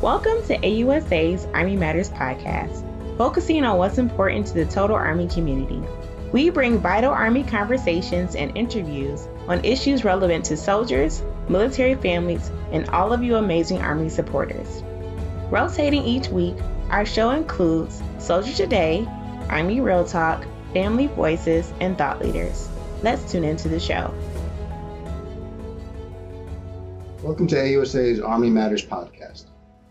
Welcome to AUSA's Army Matters podcast, focusing on what's important to the total Army community. We bring vital Army conversations and interviews on issues relevant to soldiers, military families, and all of you amazing Army supporters. Rotating each week, our show includes Soldier Today, Army Real Talk, Family Voices, and Thought Leaders. Let's tune into the show. Welcome to AUSA's Army Matters podcast.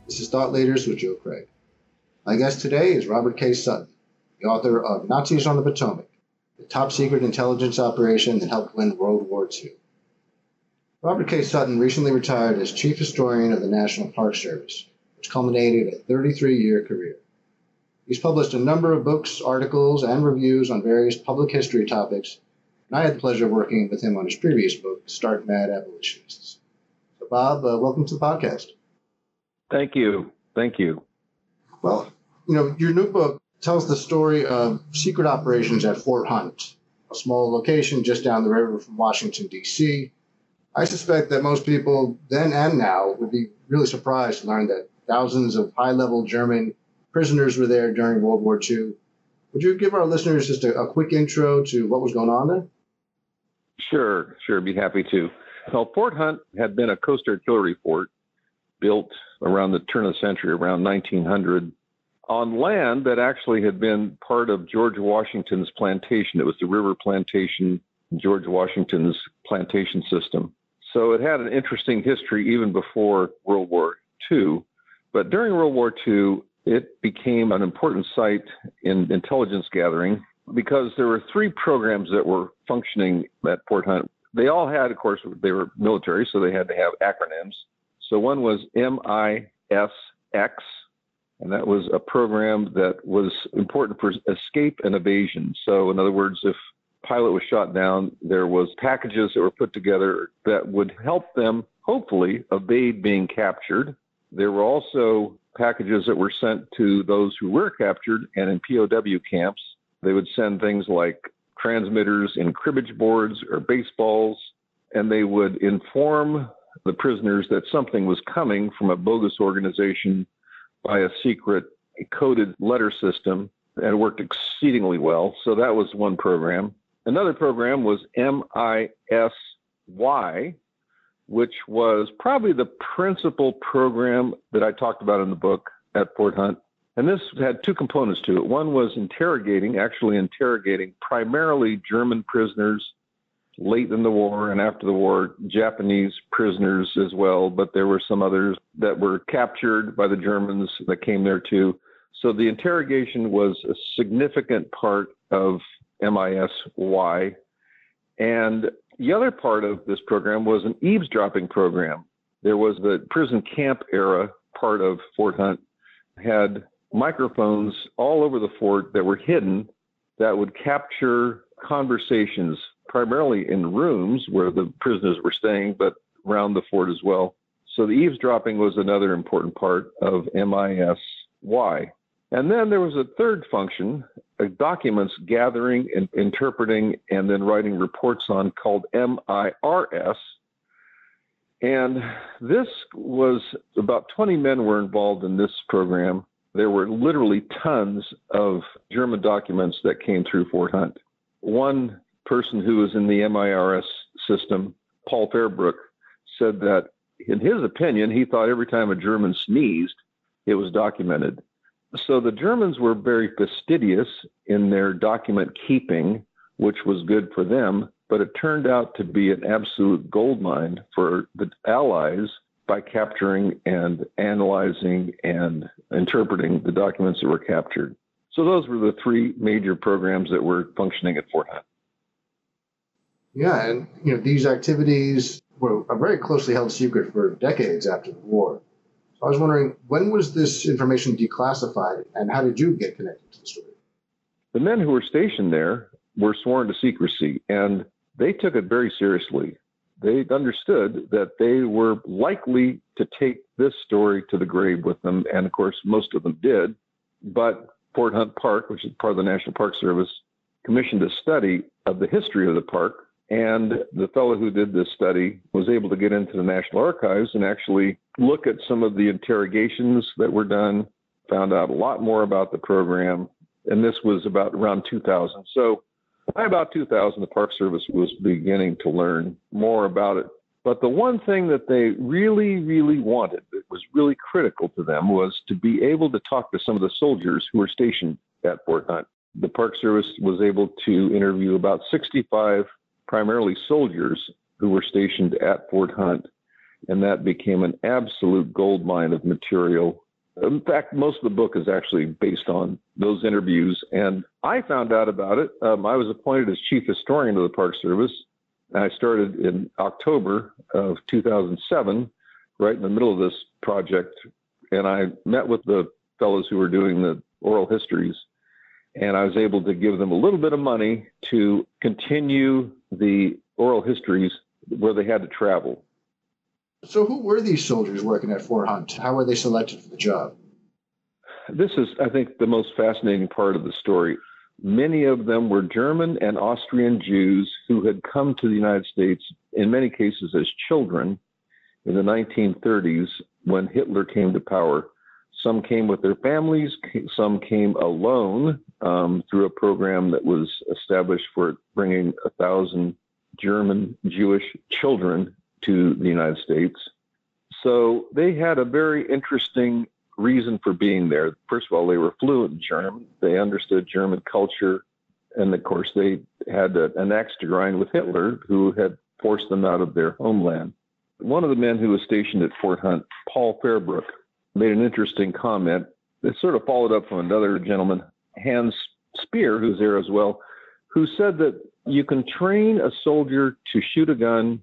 This is Thought Leaders with Joe Craig. My guest today is Robert K. Sutton, the author of Nazis on the Potomac, the top secret intelligence operation that helped win World War II. Robert K. Sutton recently retired as chief historian of the National Park Service, which culminated a 33 year career. He's published a number of books, articles, and reviews on various public history topics, and I had the pleasure of working with him on his previous book, Stark Mad Abolitionists. So, Bob, uh, welcome to the podcast. Thank you. Thank you. Well, you know, your new book tells the story of secret operations at Fort Hunt, a small location just down the river from Washington, D.C. I suspect that most people then and now would be really surprised to learn that thousands of high level German prisoners were there during World War II. Would you give our listeners just a, a quick intro to what was going on there? Sure, sure, be happy to. Well, Fort Hunt had been a coast artillery fort built around the turn of the century, around 1900, on land that actually had been part of George Washington's plantation. It was the River Plantation, George Washington's plantation system. So it had an interesting history even before World War II. But during World War II, it became an important site in intelligence gathering because there were three programs that were functioning at Fort Hunt. They all had, of course, they were military, so they had to have acronyms. So one was MISX, and that was a program that was important for escape and evasion. So in other words, if pilot was shot down, there was packages that were put together that would help them hopefully evade being captured. There were also packages that were sent to those who were captured and in POW camps. They would send things like transmitters in cribbage boards or baseballs, and they would inform the prisoners that something was coming from a bogus organization by a secret coded letter system and it worked exceedingly well. So that was one program. Another program was MISY, which was probably the principal program that I talked about in the book at Fort Hunt. And this had two components to it. One was interrogating, actually interrogating primarily German prisoners late in the war and after the war, Japanese prisoners as well, but there were some others that were captured by the Germans that came there too. So the interrogation was a significant part of MISY. And the other part of this program was an eavesdropping program. There was the prison camp era part of Fort Hunt, had microphones all over the fort that were hidden that would capture conversations primarily in rooms where the prisoners were staying, but around the fort as well. So the eavesdropping was another important part of MISY. And then there was a third function, uh, documents gathering and interpreting and then writing reports on called MIRS. And this was about 20 men were involved in this program. There were literally tons of German documents that came through Fort Hunt. One person who was in the MIRS system, Paul Fairbrook, said that in his opinion, he thought every time a German sneezed, it was documented. So the Germans were very fastidious in their document keeping, which was good for them, but it turned out to be an absolute goldmine for the Allies by capturing and analyzing and interpreting the documents that were captured. So those were the three major programs that were functioning at Fort Hunt. Yeah, and you know these activities were a very closely held secret for decades after the war. So I was wondering when was this information declassified, and how did you get connected to the story? The men who were stationed there were sworn to secrecy, and they took it very seriously. They understood that they were likely to take this story to the grave with them, and of course, most of them did. But Fort Hunt Park, which is part of the National Park Service, commissioned a study of the history of the park And the fellow who did this study was able to get into the National Archives and actually look at some of the interrogations that were done, found out a lot more about the program. And this was about around 2000. So by about 2000, the Park Service was beginning to learn more about it. But the one thing that they really, really wanted that was really critical to them was to be able to talk to some of the soldiers who were stationed at Fort Hunt. The Park Service was able to interview about 65 primarily soldiers who were stationed at Fort Hunt, and that became an absolute gold mine of material. In fact, most of the book is actually based on those interviews, and I found out about it. Um, I was appointed as chief historian of the Park Service. And I started in October of 2007, right in the middle of this project, and I met with the fellows who were doing the oral histories and I was able to give them a little bit of money to continue the oral histories where they had to travel. So, who were these soldiers working at Fort Hunt? How were they selected for the job? This is, I think, the most fascinating part of the story. Many of them were German and Austrian Jews who had come to the United States, in many cases as children, in the 1930s when Hitler came to power. Some came with their families, some came alone um, through a program that was established for bringing a thousand German Jewish children to the United States. So they had a very interesting reason for being there. First of all, they were fluent in German, they understood German culture, and of course, they had an axe to grind with Hitler, who had forced them out of their homeland. One of the men who was stationed at Fort Hunt, Paul Fairbrook, made an interesting comment that sort of followed up from another gentleman, Hans Speer, who's there as well, who said that you can train a soldier to shoot a gun,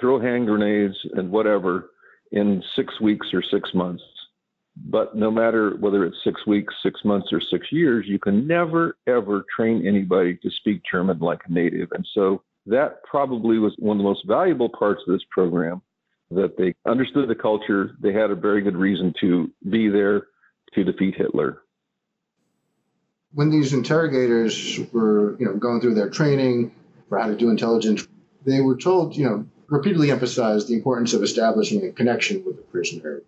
throw hand grenades, and whatever in six weeks or six months. But no matter whether it's six weeks, six months, or six years, you can never, ever train anybody to speak German like a native. And so that probably was one of the most valuable parts of this program that they understood the culture. They had a very good reason to be there to defeat Hitler. When these interrogators were, you know, going through their training for how to do intelligence, they were told, you know, repeatedly emphasized the importance of establishing a connection with the prisoner.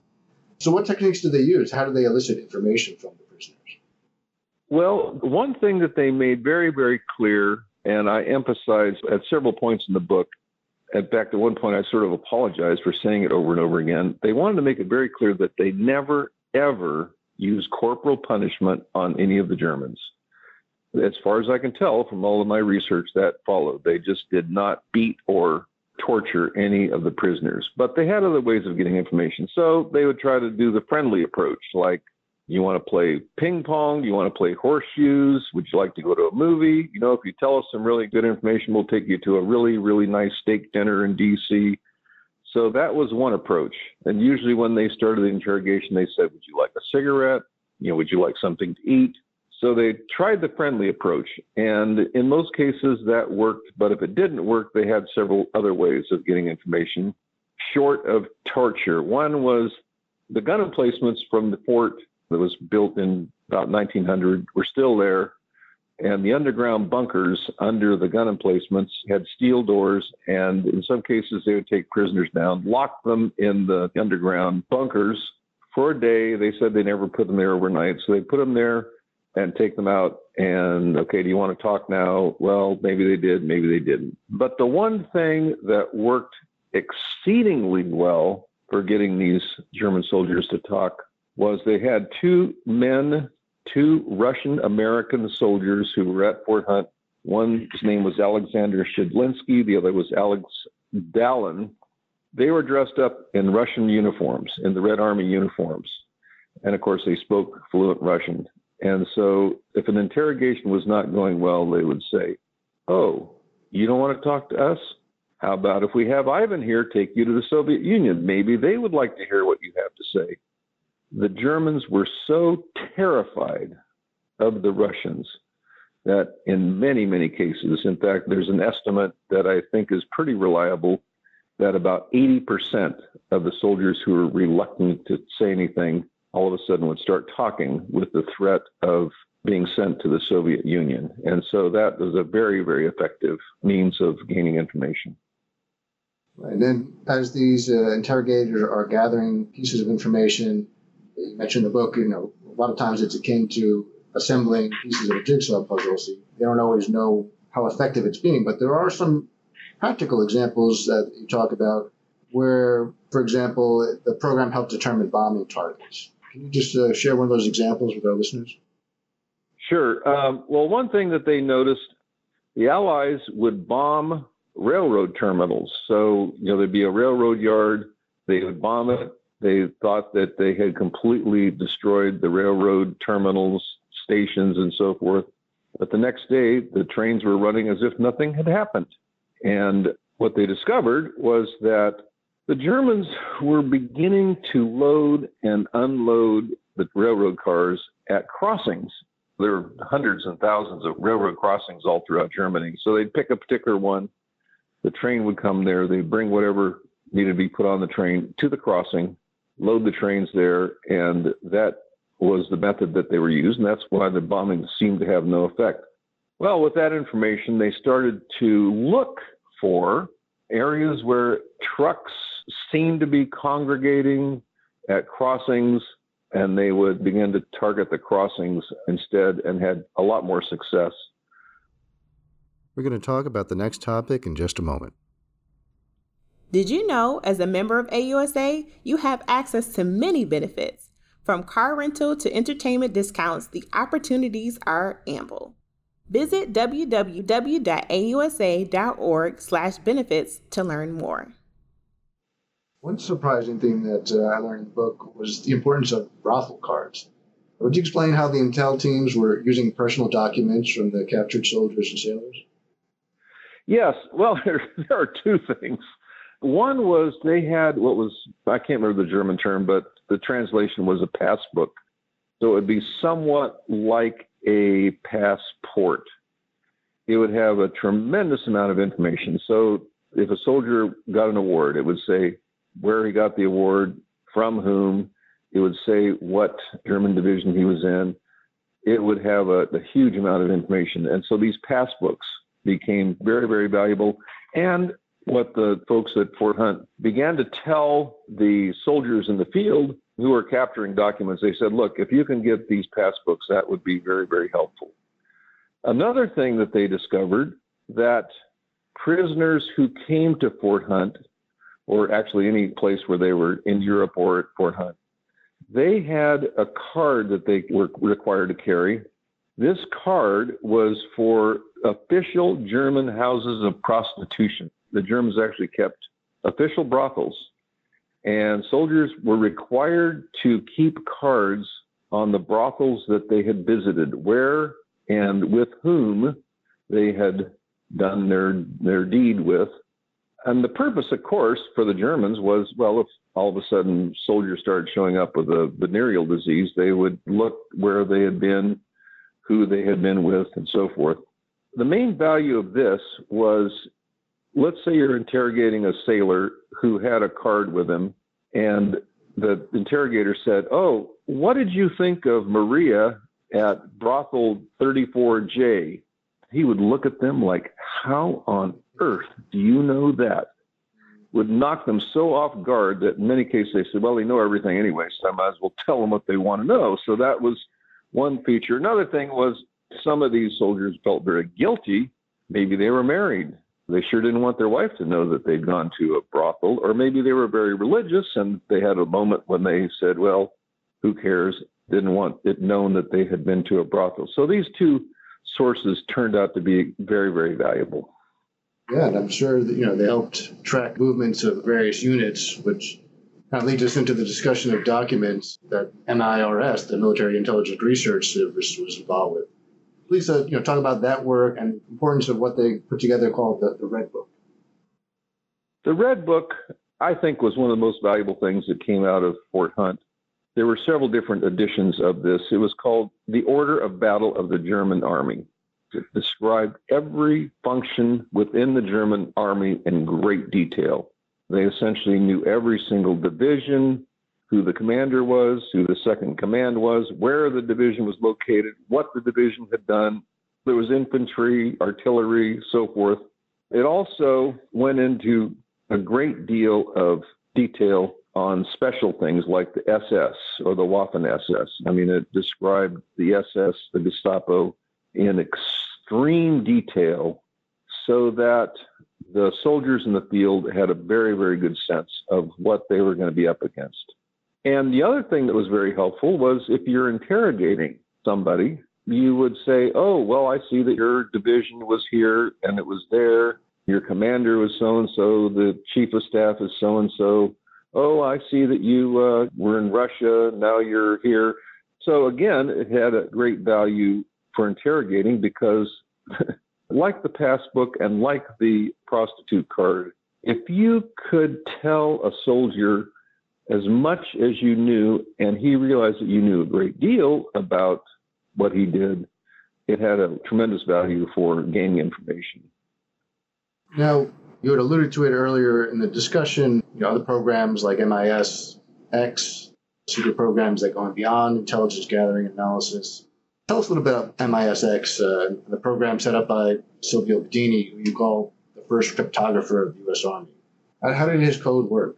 So, what techniques do they use? How do they elicit information from the prisoners? Well, one thing that they made very, very clear, and I emphasize at several points in the book, in fact, at one point, I sort of apologized for saying it over and over again. They wanted to make it very clear that they never, ever use corporal punishment on any of the Germans. As far as I can tell from all of my research, that followed. They just did not beat or torture any of the prisoners, but they had other ways of getting information. So they would try to do the friendly approach, like you want to play ping pong? You want to play horseshoes? Would you like to go to a movie? You know, if you tell us some really good information, we'll take you to a really, really nice steak dinner in D.C. So that was one approach. And usually when they started the interrogation, they said, Would you like a cigarette? You know, would you like something to eat? So they tried the friendly approach. And in most cases, that worked. But if it didn't work, they had several other ways of getting information short of torture. One was the gun emplacements from the fort that was built in about 1900 were still there. And the underground bunkers under the gun emplacements had steel doors, and in some cases, they would take prisoners down, lock them in the underground bunkers for a day. They said they never put them there overnight, so they put them there and take them out. And okay, do you want to talk now? Well, maybe they did, maybe they didn't. But the one thing that worked exceedingly well for getting these German soldiers to talk was they had two men, two Russian American soldiers who were at Fort Hunt. One's name was Alexander Shidlinsky, the other was Alex Dallin. They were dressed up in Russian uniforms, in the Red Army uniforms. And of course, they spoke fluent Russian. And so, if an interrogation was not going well, they would say, Oh, you don't want to talk to us? How about if we have Ivan here take you to the Soviet Union? Maybe they would like to hear what you have to say the Germans were so terrified of the Russians that in many, many cases, in fact, there's an estimate that I think is pretty reliable that about 80% of the soldiers who were reluctant to say anything all of a sudden would start talking with the threat of being sent to the Soviet Union. And so that was a very, very effective means of gaining information. And then, as these uh, interrogators are gathering pieces of information, you mentioned the book, you know, a lot of times it's akin to assembling pieces of a jigsaw puzzle. So they don't always know how effective it's being, but there are some practical examples that you talk about where, for example, the program helped determine bombing targets. Can you just uh, share one of those examples with our listeners? Sure. Um, well, one thing that they noticed the Allies would bomb railroad terminals. So, you know, there'd be a railroad yard, they would bomb it. They thought that they had completely destroyed the railroad terminals, stations, and so forth. But the next day, the trains were running as if nothing had happened. And what they discovered was that the Germans were beginning to load and unload the railroad cars at crossings. There were hundreds and thousands of railroad crossings all throughout Germany. So they'd pick a particular one. The train would come there. They'd bring whatever needed to be put on the train to the crossing, load the trains there, and that was the method that they were and that's why the bombing seemed to have no effect. Well, with that information, they started to look for areas where trucks seemed to be congregating at crossings, and they would begin to target the crossings instead and had a lot more success. We're going to talk about the next topic in just a moment. Did you know, as a member of AUSA, you have access to many benefits? From car rental to entertainment discounts, the opportunities are ample. Visit www.ausa.org/benefits to learn more. One surprising thing that uh, I learned in the book was the importance of brothel cards. Would you explain how the intel teams were using personal documents from the captured soldiers and sailors? Yes. Well, there, there are two things. One was they had what was, I can't remember the German term, but the translation was a passbook. So it would be somewhat like a passport. It would have a tremendous amount of information. So if a soldier got an award, it would say where he got the award, from whom, it would say what German division he was in. It would have a, a huge amount of information. And so these passbooks became very, very valuable. And what the folks at Fort Hunt began to tell the soldiers in the field who were capturing documents, they said, look, if you can get these passbooks, that would be very, very helpful. Another thing that they discovered that prisoners who came to Fort Hunt, or actually any place where they were in Europe or at Fort Hunt, they had a card that they were required to carry. This card was for official German houses of prostitution the Germans actually kept official brothels, and soldiers were required to keep cards on the brothels that they had visited, where and with whom they had done their their deed with. And the purpose, of course, for the Germans was well, if all of a sudden soldiers started showing up with a venereal disease, they would look where they had been, who they had been with, and so forth. The main value of this was let's say you're interrogating a sailor who had a card with him, and the interrogator said, Oh, what did you think of Maria at brothel 34J? He would look at them like, How on earth do you know that? Would knock them so off guard that in many cases they said, Well, they know everything anyway, so I might as well tell them what they want to know. So that was one feature. Another thing was some of these soldiers felt very guilty. Maybe they were married they sure didn't want their wife to know that they'd gone to a brothel, or maybe they were very religious and they had a moment when they said, well, who cares? Didn't want it known that they had been to a brothel. So these two sources turned out to be very, very valuable. Yeah, and I'm sure that, you know, they helped track movements of various units, which kind of leads us into the discussion of documents that MIRS, the Military Intelligence Research Service, was involved with uh, you know, talk about that work and importance of what they put together called the, the Red Book. The Red Book, I think, was one of the most valuable things that came out of Fort Hunt. There were several different editions of this. It was called The Order of Battle of the German Army. It described every function within the German army in great detail. They essentially knew every single division, who the commander was, who the second command was, where the division was located, what the division had done. There was infantry, artillery, so forth. It also went into a great deal of detail on special things like the SS or the Waffen SS. I mean, it described the SS, the Gestapo, in extreme detail so that the soldiers in the field had a very, very good sense of what they were going to be up against. And the other thing that was very helpful was if you're interrogating somebody, you would say, Oh, well, I see that your division was here and it was there. Your commander was so and so. The chief of staff is so and so oh, I see that you uh, were in Russia, now you're here. So again, it had a great value for interrogating because, like the passbook and like the prostitute card, if you could tell a soldier as much as you knew and he realized that you knew a great deal about what he did, it had a tremendous value for gaining information. Now, you had alluded to it earlier in the discussion, you know, other programs like MIS X, secret programs that go on beyond intelligence gathering and analysis. Tell us a little bit about MISX, uh, the program set up by Silvio Bedini, who you call the first cryptographer of the U.S. Army. How did his code work?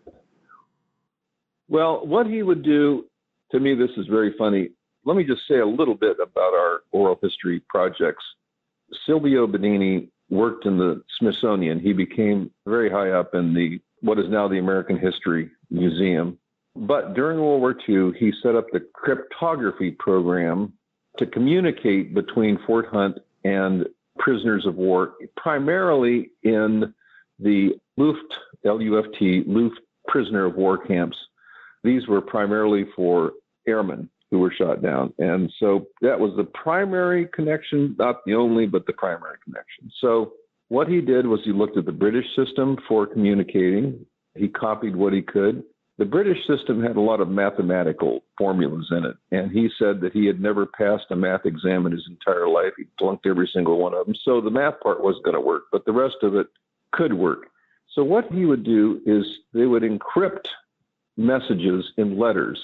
Well, what he would do, to me, this is very funny. Let me just say a little bit about our oral history projects. Silvio Bedini worked in the Smithsonian. He became very high up in the what is now the American History Museum. But during World War II, he set up the cryptography program to communicate between Fort Hunt and prisoners of war, primarily in the Luft, L-U-F-T, Luft prisoner of war camps. These were primarily for airmen who were shot down. And so that was the primary connection, not the only, but the primary connection. So what he did was he looked at the British system for communicating. He copied what he could. The British system had a lot of mathematical formulas in it, and he said that he had never passed a math exam in his entire life. He flunked every single one of them. So the math part wasn't going to work, but the rest of it could work. So what he would do is they would encrypt messages in letters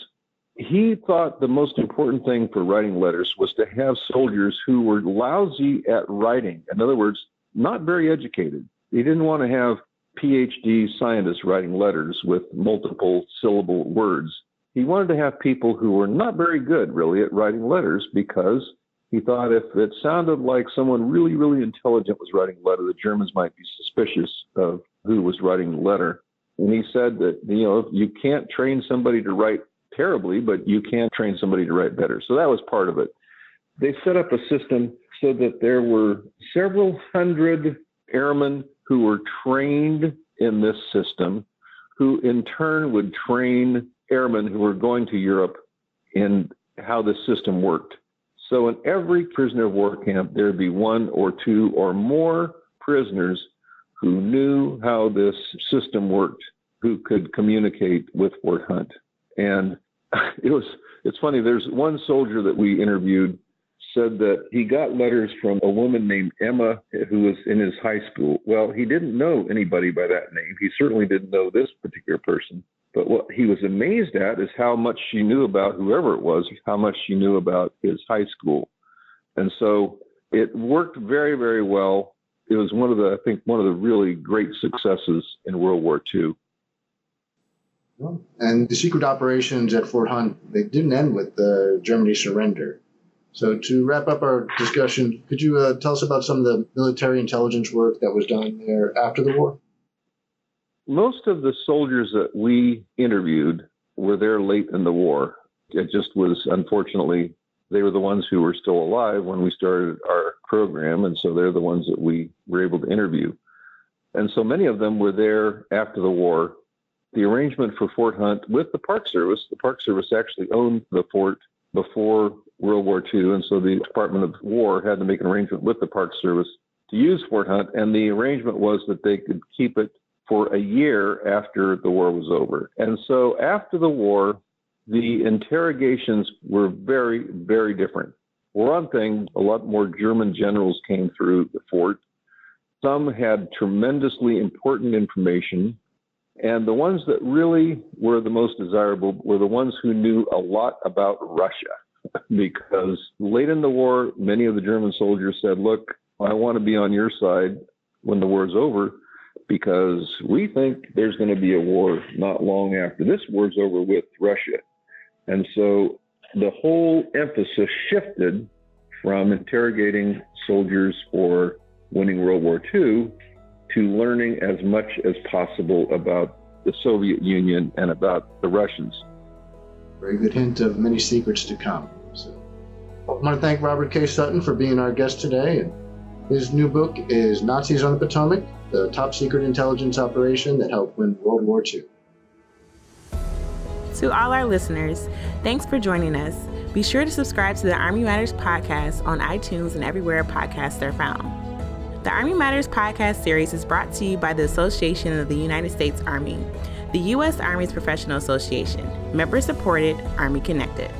he thought the most important thing for writing letters was to have soldiers who were lousy at writing. In other words, not very educated. He didn't want to have PhD scientists writing letters with multiple syllable words. He wanted to have people who were not very good, really, at writing letters because he thought if it sounded like someone really, really intelligent was writing a letter, the Germans might be suspicious of who was writing the letter. And he said that, you know, you can't train somebody to write terribly, but you can train somebody to write better. So that was part of it. They set up a system so that there were several hundred airmen who were trained in this system, who in turn would train airmen who were going to Europe in how the system worked. So in every prisoner of war camp, there'd be one or two or more prisoners who knew how this system worked, who could communicate with Fort Hunt. And it was it's funny. There's one soldier that we interviewed said that he got letters from a woman named Emma who was in his high school. Well, he didn't know anybody by that name. He certainly didn't know this particular person. But what he was amazed at is how much she knew about whoever it was, how much she knew about his high school. And so it worked very, very well. It was one of the, I think, one of the really great successes in World War II. And the secret operations at Fort Hunt, they didn't end with the Germany surrender. So to wrap up our discussion, could you uh, tell us about some of the military intelligence work that was done there after the war? Most of the soldiers that we interviewed were there late in the war. It just was unfortunately they were the ones who were still alive when we started our program, and so they're the ones that we were able to interview. And so many of them were there after the war the arrangement for Fort Hunt with the Park Service. The Park Service actually owned the fort before World War II, and so the Department of War had to make an arrangement with the Park Service to use Fort Hunt, and the arrangement was that they could keep it for a year after the war was over. And so after the war, the interrogations were very, very different. One thing, a lot more German generals came through the fort. Some had tremendously important information And the ones that really were the most desirable were the ones who knew a lot about Russia. because late in the war, many of the German soldiers said, Look, I want to be on your side when the war's over because we think there's going to be a war not long after this war's over with Russia. And so the whole emphasis shifted from interrogating soldiers for winning World War II to learning as much as possible about the Soviet Union and about the Russians. Very good hint of many secrets to come. So, I want to thank Robert K. Sutton for being our guest today. And his new book is Nazis on the Potomac, the top secret intelligence operation that helped win World War II. To all our listeners, thanks for joining us. Be sure to subscribe to the Army Matters podcast on iTunes and everywhere podcasts are found. The Army Matters podcast series is brought to you by the Association of the United States Army, the U.S. Army's professional association, member supported, Army Connected.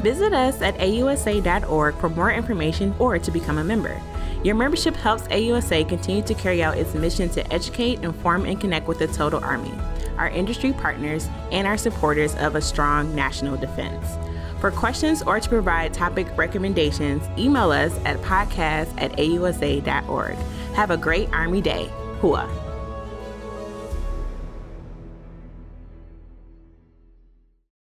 Visit us at ausa.org for more information or to become a member. Your membership helps AUSA continue to carry out its mission to educate, inform, and connect with the total Army, our industry partners, and our supporters of a strong national defense. For questions or to provide topic recommendations, email us at podcast at ausa.org. Have a great Army Day. Hua.